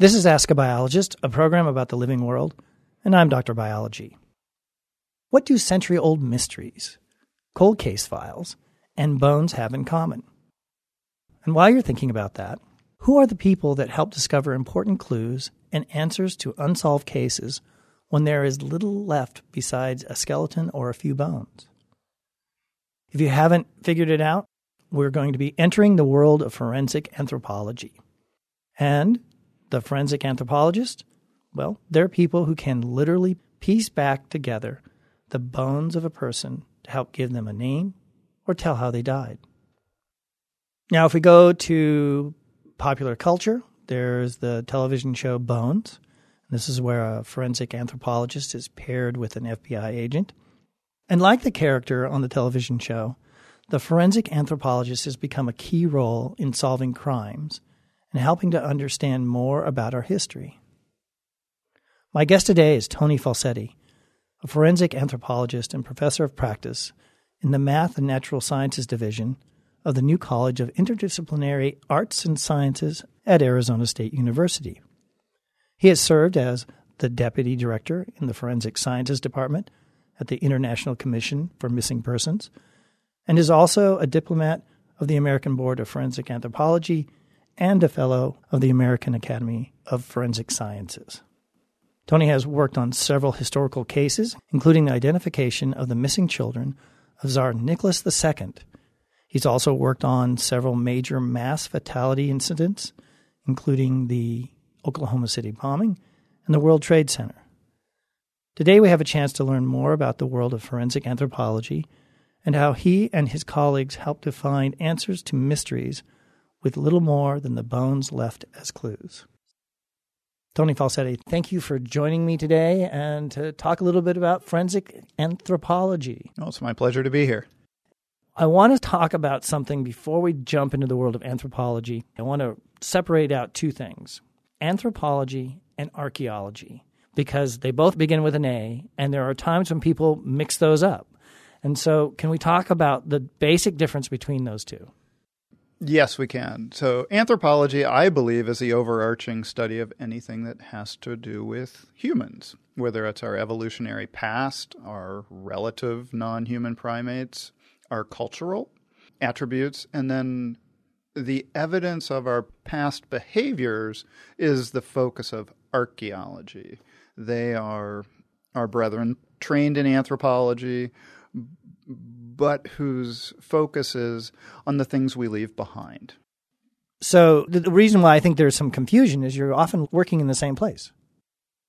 This is Ask a Biologist, a program about the living world, and I'm Dr. Biology. What do century old mysteries, cold case files, and bones have in common? And while you're thinking about that, who are the people that help discover important clues and answers to unsolved cases when there is little left besides a skeleton or a few bones? If you haven't figured it out, we're going to be entering the world of forensic anthropology. And the forensic anthropologist, well, they're people who can literally piece back together the bones of a person to help give them a name or tell how they died. Now, if we go to popular culture, there's the television show Bones. This is where a forensic anthropologist is paired with an FBI agent. And like the character on the television show, the forensic anthropologist has become a key role in solving crimes and helping to understand more about our history. My guest today is Tony Falsetti, a forensic anthropologist and professor of practice in the Math and Natural Sciences Division of the New College of Interdisciplinary Arts and Sciences at Arizona State University. He has served as the Deputy Director in the Forensic Sciences Department at the International Commission for Missing Persons and is also a diplomat of the American Board of Forensic Anthropology and a fellow of the American Academy of Forensic Sciences. Tony has worked on several historical cases, including the identification of the missing children of Tsar Nicholas II. He's also worked on several major mass fatality incidents, including the Oklahoma City bombing and the World Trade Center. Today, we have a chance to learn more about the world of forensic anthropology and how he and his colleagues help to find answers to mysteries with little more than the bones left as clues. Tony Falsetti, thank you for joining me today and to talk a little bit about forensic anthropology. Oh, it's my pleasure to be here. I want to talk about something before we jump into the world of anthropology. I want to separate out two things anthropology and archaeology, because they both begin with an A, and there are times when people mix those up. And so, can we talk about the basic difference between those two? Yes, we can. So, anthropology, I believe, is the overarching study of anything that has to do with humans, whether it's our evolutionary past, our relative non human primates, our cultural attributes, and then the evidence of our past behaviors is the focus of archaeology. They are our brethren trained in anthropology but whose focus is on the things we leave behind. So the reason why I think there's some confusion is you're often working in the same place.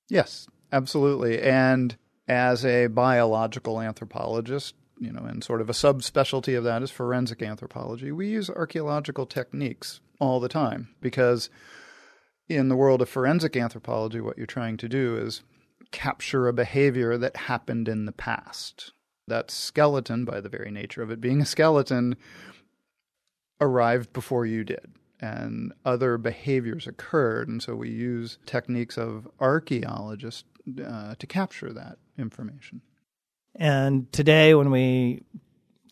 Yes, absolutely. And as a biological anthropologist, you know, and sort of a subspecialty of that is forensic anthropology, we use archaeological techniques all the time because in the world of forensic anthropology, what you're trying to do is capture a behavior that happened in the past that skeleton, by the very nature of it being a skeleton, arrived before you did. And other behaviors occurred. And so we use techniques of archaeologists uh, to capture that information. And today, when we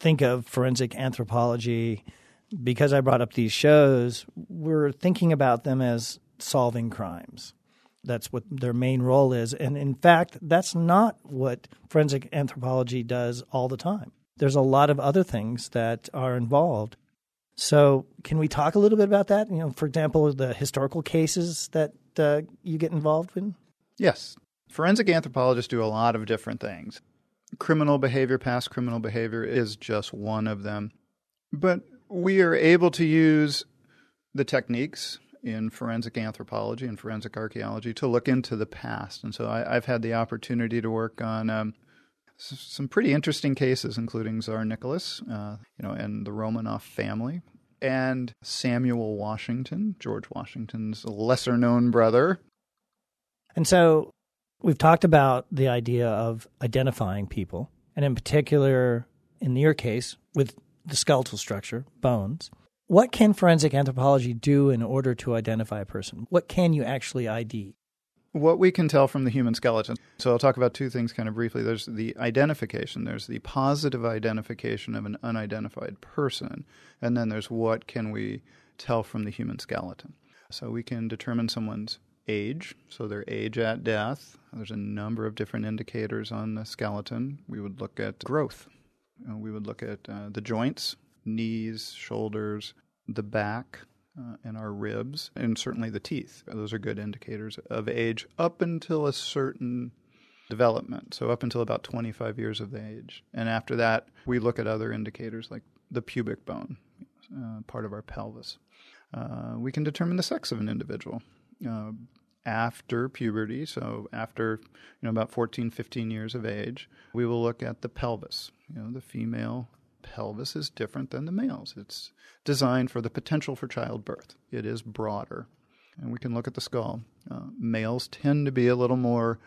think of forensic anthropology, because I brought up these shows, we're thinking about them as solving crimes. That's what their main role is. And in fact, that's not what forensic anthropology does all the time. There's a lot of other things that are involved. So, can we talk a little bit about that? You know, for example, the historical cases that uh, you get involved in? Yes. Forensic anthropologists do a lot of different things. Criminal behavior, past criminal behavior is just one of them. But we are able to use the techniques in forensic anthropology and forensic archaeology to look into the past. And so I, have had the opportunity to work on um, s- some pretty interesting cases, including Tsar Nicholas, uh, you know, and the Romanov family, and Samuel Washington, George Washington's lesser known brother. And so we've talked about the idea of identifying people, and in particular, in your case, with the skeletal structure, bones. What can forensic anthropology do in order to identify a person? What can you actually ID? What we can tell from the human skeleton. So I'll talk about two things kind of briefly. There's the identification, there's the positive identification of an unidentified person, and then there's what can we tell from the human skeleton. So we can determine someone's age, so their age at death. There's a number of different indicators on the skeleton. We would look at growth. Uh, we would look at uh, the joints, knees, shoulders, the back, uh, and our ribs, and certainly the teeth. Those are good indicators of age up until a certain development, so up until about 25 years of age. And after that, we look at other indicators like the pubic bone, uh, part of our pelvis. Uh, we can determine the sex of an individual. Uh, after puberty, so after you know about 14, 15 years of age, we will look at the pelvis. You know, the female pelvis is different than the male's. It's designed for the potential for childbirth. It is broader, and we can look at the skull. Uh, males tend to be a little more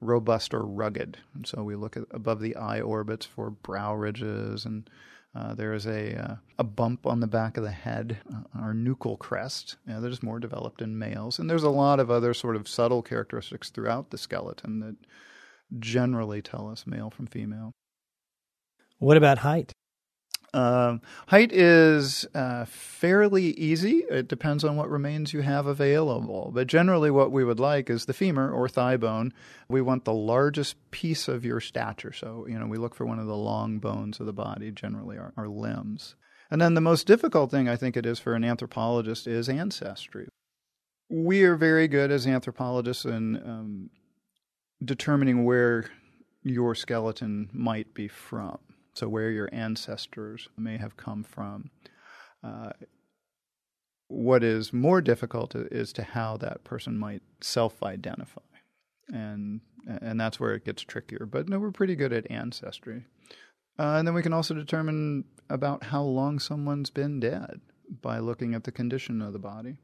robust or rugged, and so we look at above the eye orbits for brow ridges and uh, there is a uh, a bump on the back of the head, uh, our nuchal crest, that is more developed in males, and there's a lot of other sort of subtle characteristics throughout the skeleton that generally tell us male from female. What about height? Um, height is uh, fairly easy. It depends on what remains you have available. But generally, what we would like is the femur or thigh bone. We want the largest piece of your stature. So, you know, we look for one of the long bones of the body, generally our, our limbs. And then the most difficult thing I think it is for an anthropologist is ancestry. We are very good as anthropologists in um, determining where your skeleton might be from so where your ancestors may have come from. Uh, what is more difficult is to how that person might self-identify, and and that's where it gets trickier. But no, we're pretty good at ancestry, uh, and then we can also determine about how long someone's been dead by looking at the condition of the body.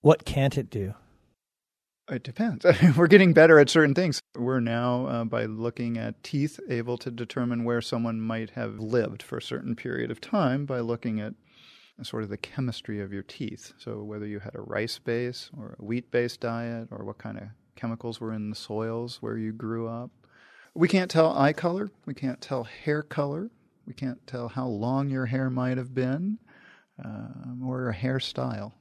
What can't it do? It depends. We're getting better at certain things. We're now, uh, by looking at teeth, able to determine where someone might have lived for a certain period of time by looking at sort of the chemistry of your teeth. So, whether you had a rice base or a wheat based diet, or what kind of chemicals were in the soils where you grew up. We can't tell eye color. We can't tell hair color. We can't tell how long your hair might have been um, or a hairstyle.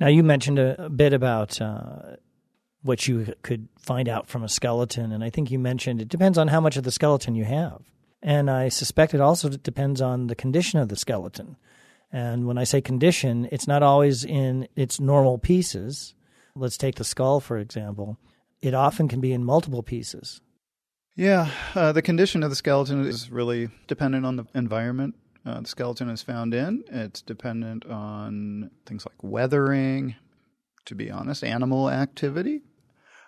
Now, you mentioned a, a bit about. Uh what you could find out from a skeleton. And I think you mentioned it depends on how much of the skeleton you have. And I suspect it also depends on the condition of the skeleton. And when I say condition, it's not always in its normal pieces. Let's take the skull, for example. It often can be in multiple pieces. Yeah, uh, the condition of the skeleton is really dependent on the environment uh, the skeleton is found in. It's dependent on things like weathering, to be honest, animal activity.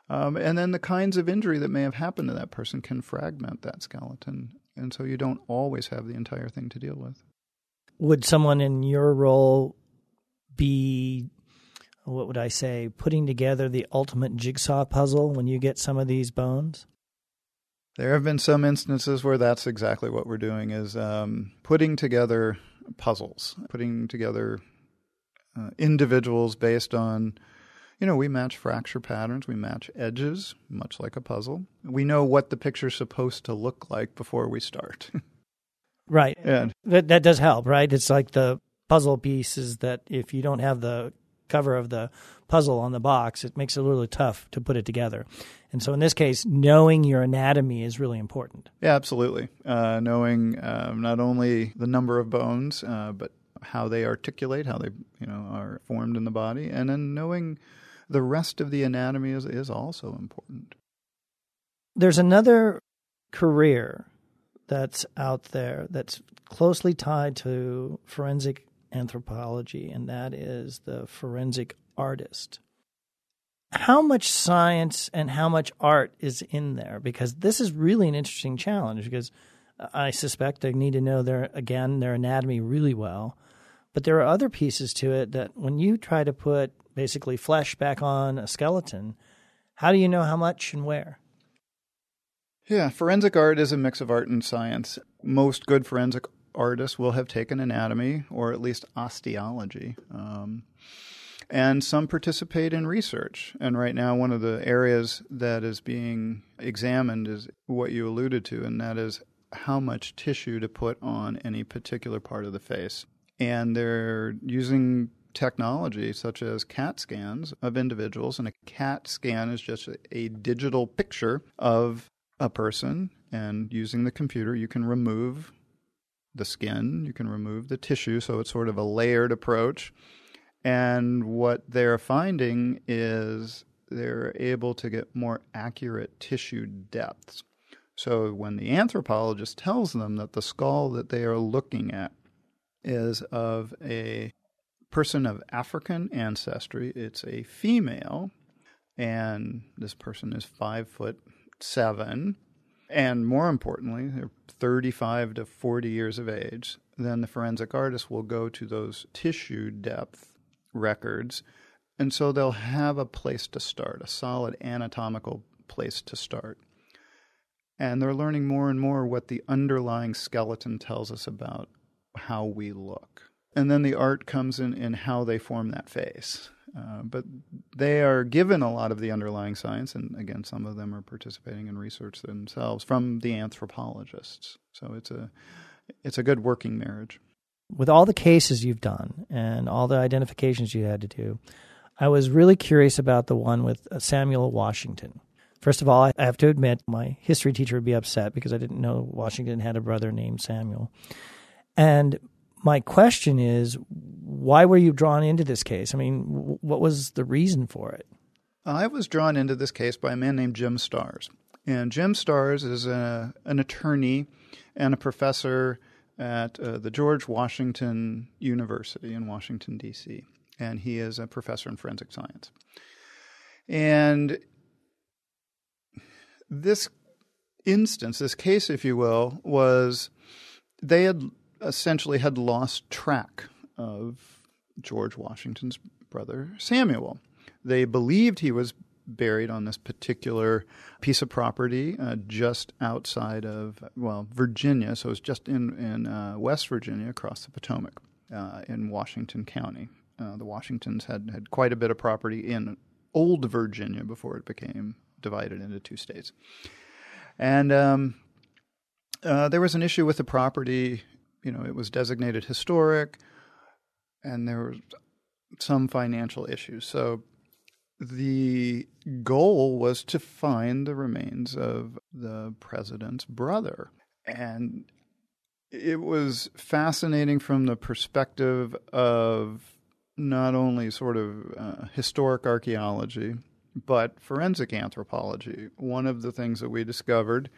Um, and then the kinds of injury that may have happened to that person can fragment that skeleton. And so you don't always have the entire thing to deal with. Would someone in your role be, what would I say, putting together the ultimate jigsaw puzzle when you get some of these bones? There have been some instances where that's exactly what we're doing is um, putting together puzzles, putting together uh, individuals based on you know, we match fracture patterns, we match edges, much like a puzzle. We know what the picture's supposed to look like before we start. right. And that that does help, right? It's like the puzzle pieces that if you don't have the cover of the puzzle on the box, it makes it really tough to put it together. And so in this case, knowing your anatomy is really important. Yeah, absolutely. Uh, knowing um, not only the number of bones, uh, but how they articulate, how they you know are formed in the body, and then knowing the rest of the anatomy is, is also important. There's another career that's out there that's closely tied to forensic anthropology, and that is the forensic artist. How much science and how much art is in there? Because this is really an interesting challenge because I suspect they need to know their again their anatomy really well. But there are other pieces to it that when you try to put basically flesh back on a skeleton, how do you know how much and where? Yeah, forensic art is a mix of art and science. Most good forensic artists will have taken anatomy or at least osteology. Um, and some participate in research. And right now, one of the areas that is being examined is what you alluded to, and that is how much tissue to put on any particular part of the face. And they're using technology such as CAT scans of individuals, and a CAT scan is just a digital picture of a person. And using the computer, you can remove the skin, you can remove the tissue, so it's sort of a layered approach. And what they're finding is they're able to get more accurate tissue depths. So when the anthropologist tells them that the skull that they are looking at is of a person of African ancestry, it's a female, and this person is five foot seven, and more importantly, they're 35 to 40 years of age, then the forensic artist will go to those tissue depth records. And so they'll have a place to start, a solid anatomical place to start. And they're learning more and more what the underlying skeleton tells us about how we look. And then the art comes in in how they form that face. Uh, but they are given a lot of the underlying science, and again, some of them are participating in research themselves from the anthropologists. So it's a it's a good working marriage. With all the cases you've done and all the identifications you had to do, I was really curious about the one with uh, Samuel Washington. First of all, I have to admit my history teacher would be upset because I didn't know Washington had a brother named Samuel. And my question is, why were you drawn into this case? I mean, what was the reason for it? I was drawn into this case by a man named Jim Starrs. And Jim Starrs is a, an attorney and a professor at uh, the George Washington University in Washington, D.C., and he is a professor in forensic science. And this instance, this case, if you will, was they had essentially had lost track of George Washington's brother Samuel. They believed he was buried on this particular piece of property uh, just outside of well Virginia, so it's just in in uh, West Virginia across the Potomac uh, in Washington County. Uh, the Washingtons had had quite a bit of property in Old Virginia before it became divided into two states, and um, uh, there was an issue with the property you know, it was designated historic, and there were some financial issues. So the goal was to find the remains of the president's brother. And it was fascinating from the perspective of not only sort of uh, historic archaeology, but forensic anthropology. One of the things that we discovered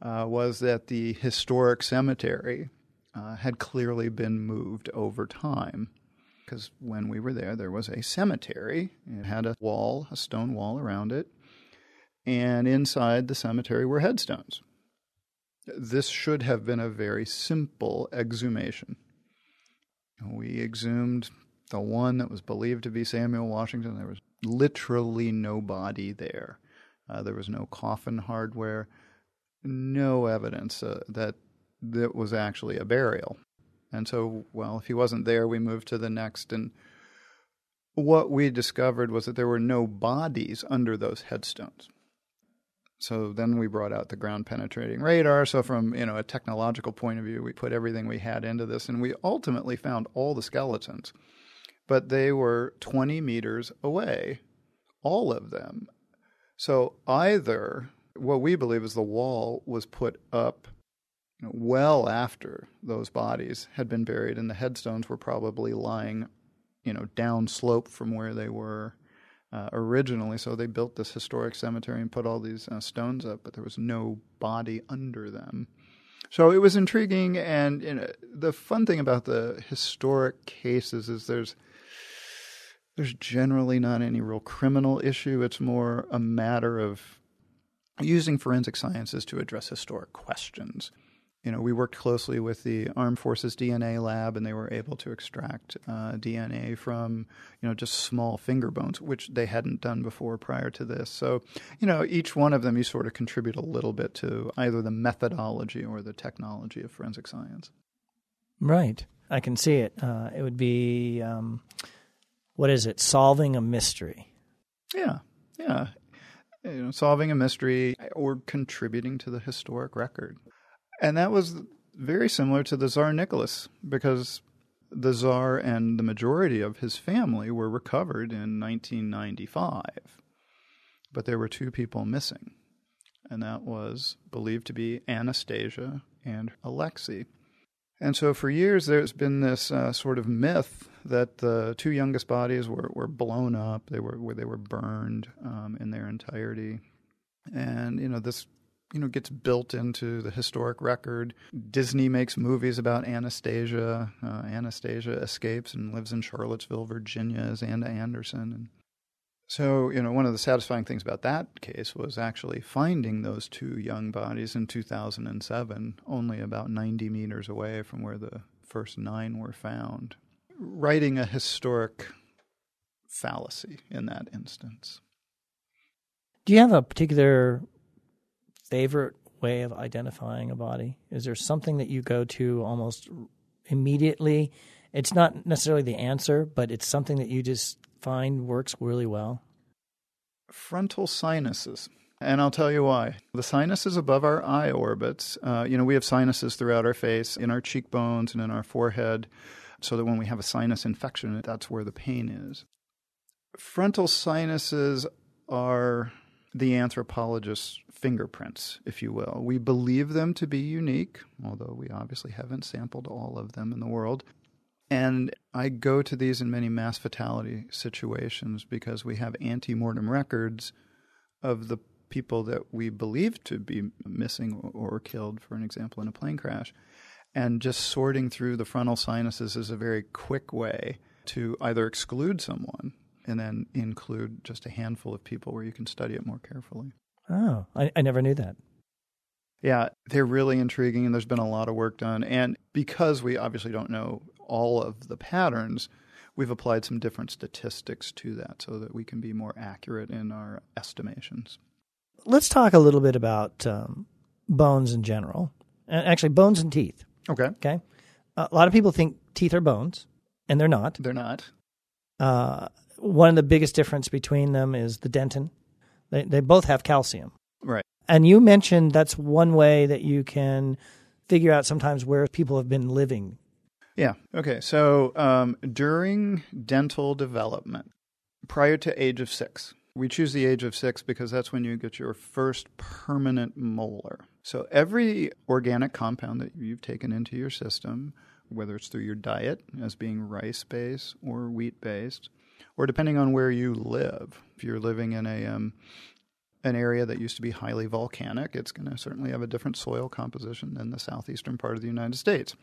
uh, was that the historic cemetery uh, had clearly been moved over time. Because when we were there, there was a cemetery. It had a wall, a stone wall around it, and inside the cemetery were headstones. This should have been a very simple exhumation. We exhumed the one that was believed to be Samuel Washington. There was literally no body there. Uh, there was no coffin hardware, no evidence uh, that that was actually a burial. And so, well, if he wasn't there, we moved to the next. And what we discovered was that there were no bodies under those headstones. So then we brought out the ground penetrating radar. So from you know a technological point of view, we put everything we had into this, and we ultimately found all the skeletons, but they were 20 meters away, all of them. So either what we believe is the wall was put up well after those bodies had been buried, and the headstones were probably lying, you know, downslope from where they were uh, originally. So they built this historic cemetery and put all these uh, stones up, but there was no body under them. So it was intriguing, and you know, the fun thing about the historic cases is there's there's generally not any real criminal issue. It's more a matter of using forensic sciences to address historic questions you know, we worked closely with the Armed Forces DNA lab, and they were able to extract uh, DNA from, you know, just small finger bones, which they hadn't done before prior to this. So, you know, each one of them, you sort of contribute a little bit to either the methodology or the technology of forensic science. Right. I can see it. Uh, it would be, um, what is it? Solving a mystery. Yeah. Yeah. You know, solving a mystery or contributing to the historic record. And that was very similar to the Tsar Nicholas because the Tsar and the majority of his family were recovered in 1995. But there were two people missing, and that was believed to be Anastasia and Alexei. And so for years, there's been this uh, sort of myth that the two youngest bodies were, were blown up, they were, they were burned um, in their entirety. And, you know, this you know gets built into the historic record. Disney makes movies about Anastasia. Uh, Anastasia escapes and lives in Charlottesville, Virginia, as Anna Anderson. And so you know one of the satisfying things about that case was actually finding those two young bodies in 2007, only about 90 meters away from where the first nine were found. Righting a historic fallacy in that instance. Do you have a particular favorite way of identifying a body? Is there something that you go to almost immediately? It's not necessarily the answer, but it's something that you just find works really well. Frontal sinuses. And I'll tell you why. The sinuses above our eye orbits, uh, you know, we have sinuses throughout our face, in our cheekbones, and in our forehead, so that when we have a sinus infection, that's where the pain is. Frontal sinuses are the anthropologist's fingerprints, if you will. We believe them to be unique, although we obviously haven't sampled all of them in the world. And I go to these in many mass fatality situations because we have ante mortem records of the people that we believe to be missing or killed, for an example, in a plane crash. And just sorting through the frontal sinuses is a very quick way to either exclude someone and then include just a handful of people where you can study it more carefully. Oh, I, I never knew that. Yeah, they're really intriguing, and there's been a lot of work done. And because we obviously don't know all of the patterns, we've applied some different statistics to that so that we can be more accurate in our estimations. Let's talk a little bit about um, bones in general, and actually, bones and teeth. Okay. Okay. A lot of people think teeth are bones, and they're not. They're not. Uh, one of the biggest difference between them is the dentin. They they both have calcium. Right. And you mentioned that's one way that you can figure out sometimes where people have been living. Yeah. Okay. So um, during dental development, prior to age of six, we choose the age of six because that's when you get your first permanent molar. So every organic compound that you've taken into your system, whether it's through your diet as being rice based or wheat based, or depending on where you live. If you're living in a um, an area that used to be highly volcanic, it's going to certainly have a different soil composition than the southeastern part of the United States.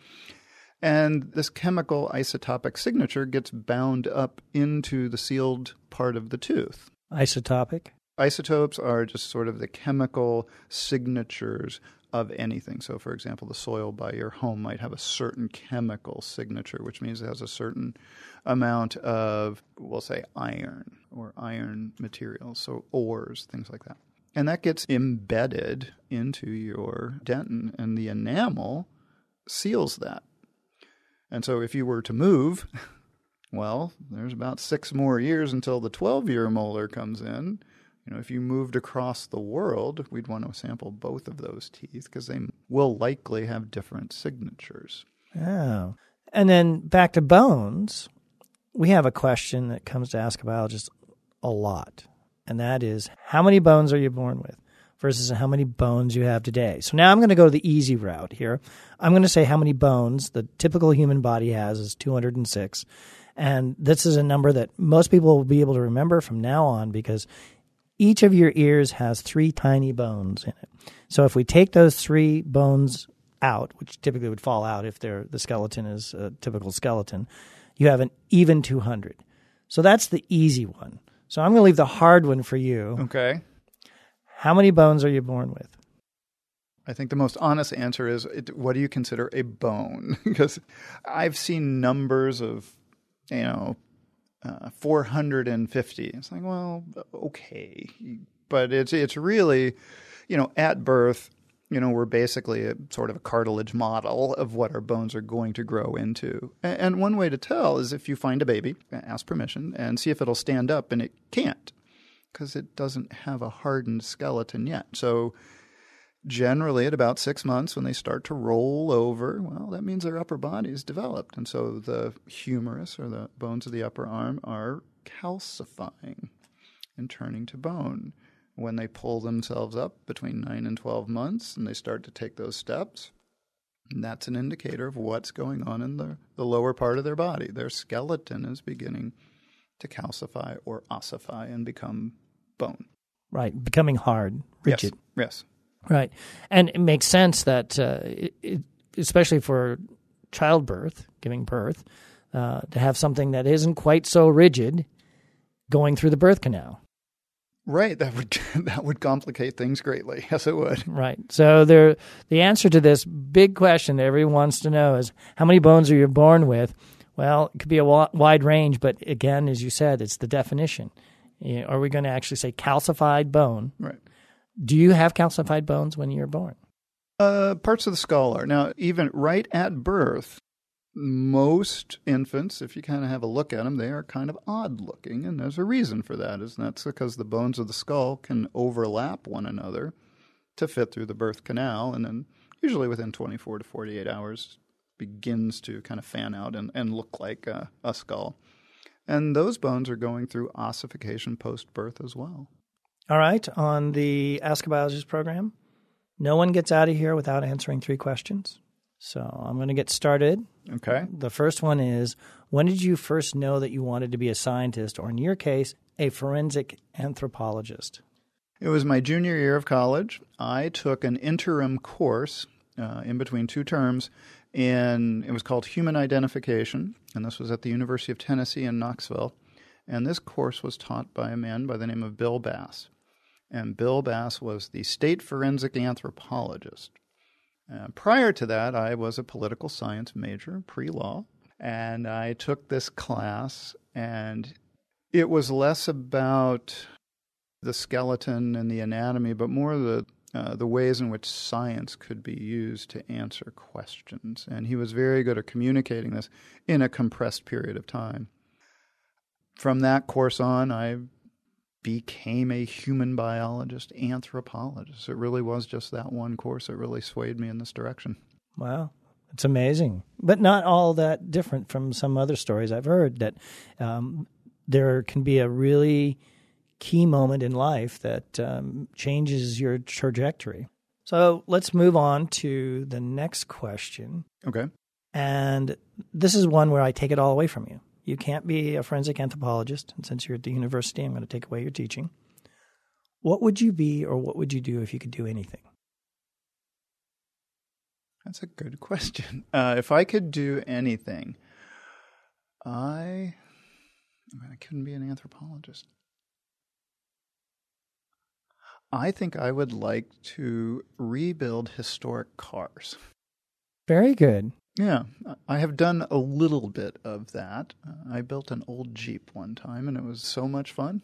And this chemical isotopic signature gets bound up into the sealed part of the tooth. Isotopic? Isotopes are just sort of the chemical signatures of anything. So, for example, the soil by your home might have a certain chemical signature, which means it has a certain amount of, we'll say, iron or iron materials, so ores, things like that. And that gets embedded into your dentin, and the enamel seals that. And so, if you were to move, well, there's about six more years until the 12 year molar comes in you know, if you moved across the world, we'd want to sample both of those teeth because they will likely have different signatures. Oh. And then back to bones, we have a question that comes to ask a biologist a lot. And that is how many bones are you born with versus how many bones you have today? So now I'm going to go the easy route here. I'm going to say how many bones the typical human body has is 206. And this is a number that most people will be able to remember from now on because each of your ears has three tiny bones in it. So if we take those three bones out, which typically would fall out if the skeleton is a typical skeleton, you have an even 200. So that's the easy one. So I'm going to leave the hard one for you. Okay. How many bones are you born with? I think the most honest answer is what do you consider a bone? because I've seen numbers of, you know, uh, 450. It's like, well, okay, but it's it's really, you know, at birth, you know, we're basically a, sort of a cartilage model of what our bones are going to grow into. And, and one way to tell is if you find a baby, ask permission, and see if it'll stand up, and it can't because it doesn't have a hardened skeleton yet. So generally at about six months when they start to roll over well that means their upper body is developed. And so the humerus or the bones of the upper arm are calcifying and turning to bone. When they pull themselves up between 9 and 12 months and they start to take those steps that's an indicator of what's going on in the, the lower part of their body. Their skeleton is beginning to calcify or ossify and become bone. Right. Becoming hard rigid. Yes, yes. Right. And it makes sense that, uh, it, especially for childbirth, giving birth, uh, to have something that isn't quite so rigid going through the birth canal. Right, that would that would complicate things greatly. Yes, it would. Right. So there, the answer to this big question that everyone wants to know is how many bones are you born with? Well, it could be a wide range, but again, as you said, it's the definition. Are we going to actually say calcified bone? Right. Do you have calcified bones when you're born? Uh, parts of the skull are. Now, even right at birth, most infants, if you kind of have a look at them, they are kind of odd looking, and there's a reason for that. Is that's because the bones of the skull can overlap one another to fit through the birth canal, and then usually within 24 to 48 hours begins to kind of fan out and, and look like a, a skull. And those bones are going through ossification post birth as well. All right, on the Ask a Biologist program, no one gets out of here without answering three questions. So I'm going to get started. Okay. The first one is When did you first know that you wanted to be a scientist, or in your case, a forensic anthropologist? It was my junior year of college. I took an interim course uh, in between two terms in it was called Human Identification, and this was at the University of Tennessee in Knoxville. And this course was taught by a man by the name of Bill Bass and Bill Bass was the state forensic anthropologist. Uh, prior to that, I was a political science major, pre law, and I took this class, and it was less about the skeleton and the anatomy, but more the uh, the ways in which science could be used to answer questions. And he was very good at communicating this in a compressed period of time. From that course on, I became a human biologist, anthropologist. It really was just that one course that really swayed me in this direction. Wow. It's amazing, but not all that different from some other stories I've heard. That um, there can be a really key moment in life that um, changes your trajectory. So let's move on to the next question. Okay. And this is one where I take it all away from you. You can't be a forensic anthropologist. And since you're at the university, I'm going to take away your teaching. What would you be or what would you do if you could do anything? That's a good question. Uh, if I could do anything, I, I, mean, I couldn't be an anthropologist. I think I would like to rebuild historic cars. Very good. Yeah, I have done a little bit of that. Uh, I built an old Jeep one time and it was so much fun.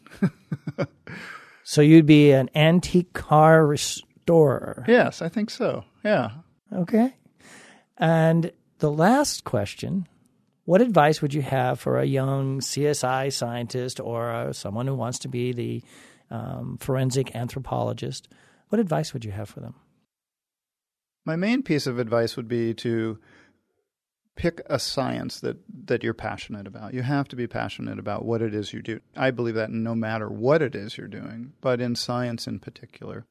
so you'd be an antique car restorer? Yes, I think so. Yeah. Okay. And the last question What advice would you have for a young CSI scientist or uh, someone who wants to be the um, forensic anthropologist? What advice would you have for them? My main piece of advice would be to pick a science that, that you're passionate about. You have to be passionate about what it is you do. I believe that no matter what it is you're doing, but in science in particular.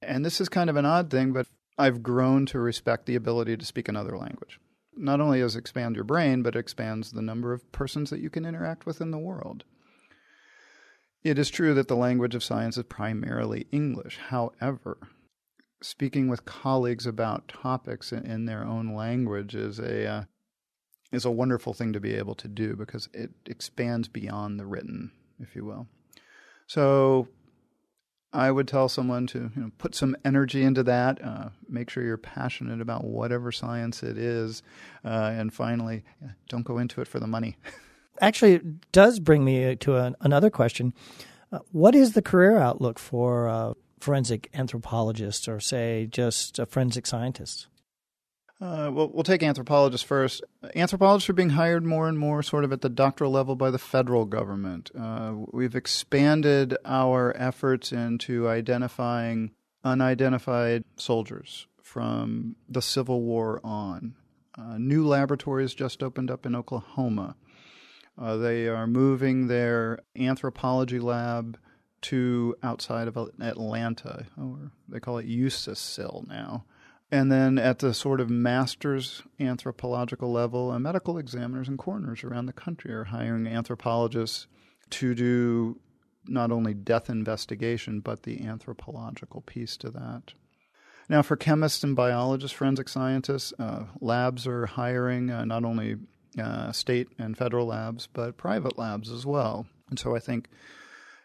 And this is kind of an odd thing, but I've grown to respect the ability to speak another language. Not only does it expand your brain, but it expands the number of persons that you can interact with in the world. It is true that the language of science is primarily English. However, speaking with colleagues about topics in, in their own language is a uh, is a wonderful thing to be able to do because it expands beyond the written, if you will. So I would tell someone to you know, put some energy into that. Uh, make sure you're passionate about whatever science it is, uh, and finally, don't go into it for the money. Actually, it does bring me to an, another question. Uh, what is the career outlook for uh, forensic anthropologists or, say, just a forensic scientist? Uh, well, we'll take anthropologists first. Anthropologists are being hired more and more sort of at the doctoral level by the federal government. Uh, we've expanded our efforts into identifying unidentified soldiers from the Civil War on. Uh, new laboratories just opened up in Oklahoma. Uh, they are moving their anthropology lab to outside of Atlanta, or they call it USACIL now. And then at the sort of master's anthropological level, uh, medical examiners and coroners around the country are hiring anthropologists to do not only death investigation, but the anthropological piece to that. Now, for chemists and biologists, forensic scientists, uh, labs are hiring uh, not only uh, state and federal labs, but private labs as well. And so I think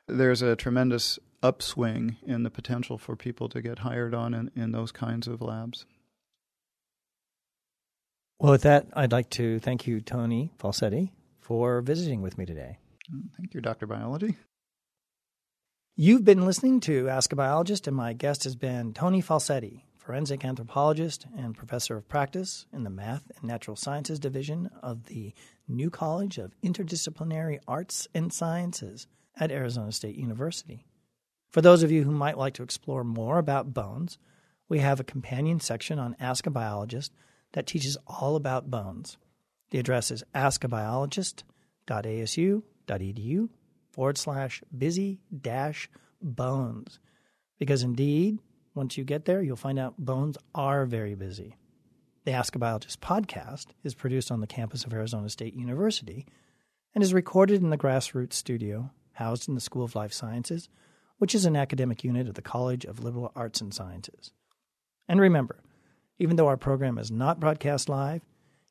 there's a tremendous upswing in the potential for people to get hired on in, in those kinds of labs. Well, with that, I'd like to thank you, Tony Falsetti, for visiting with me today. Thank you, Dr. Biology. You've been listening to Ask a Biologist, and my guest has been Tony Falsetti, forensic anthropologist and professor of practice in the Math and Natural Sciences Division of the New College of Interdisciplinary Arts and Sciences at Arizona State University. For those of you who might like to explore more about bones, we have a companion section on Ask a Biologist that teaches all about bones. The address is askabiologist.asu.edu forward slash busy dash bones. Because indeed, once you get there, you'll find out bones are very busy. The Ask a Biologist podcast is produced on the campus of Arizona State University and is recorded in the Grassroots studio housed in the School of Life Sciences, which is an academic unit of the College of Liberal Arts and Sciences. And remember, even though our program is not broadcast live,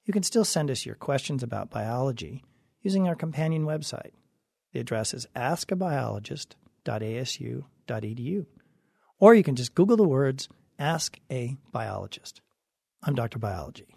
you can still send us your questions about biology using our companion website, the address is askabiologist.asu.edu. Or you can just Google the words Ask a Biologist. I'm Dr. Biology.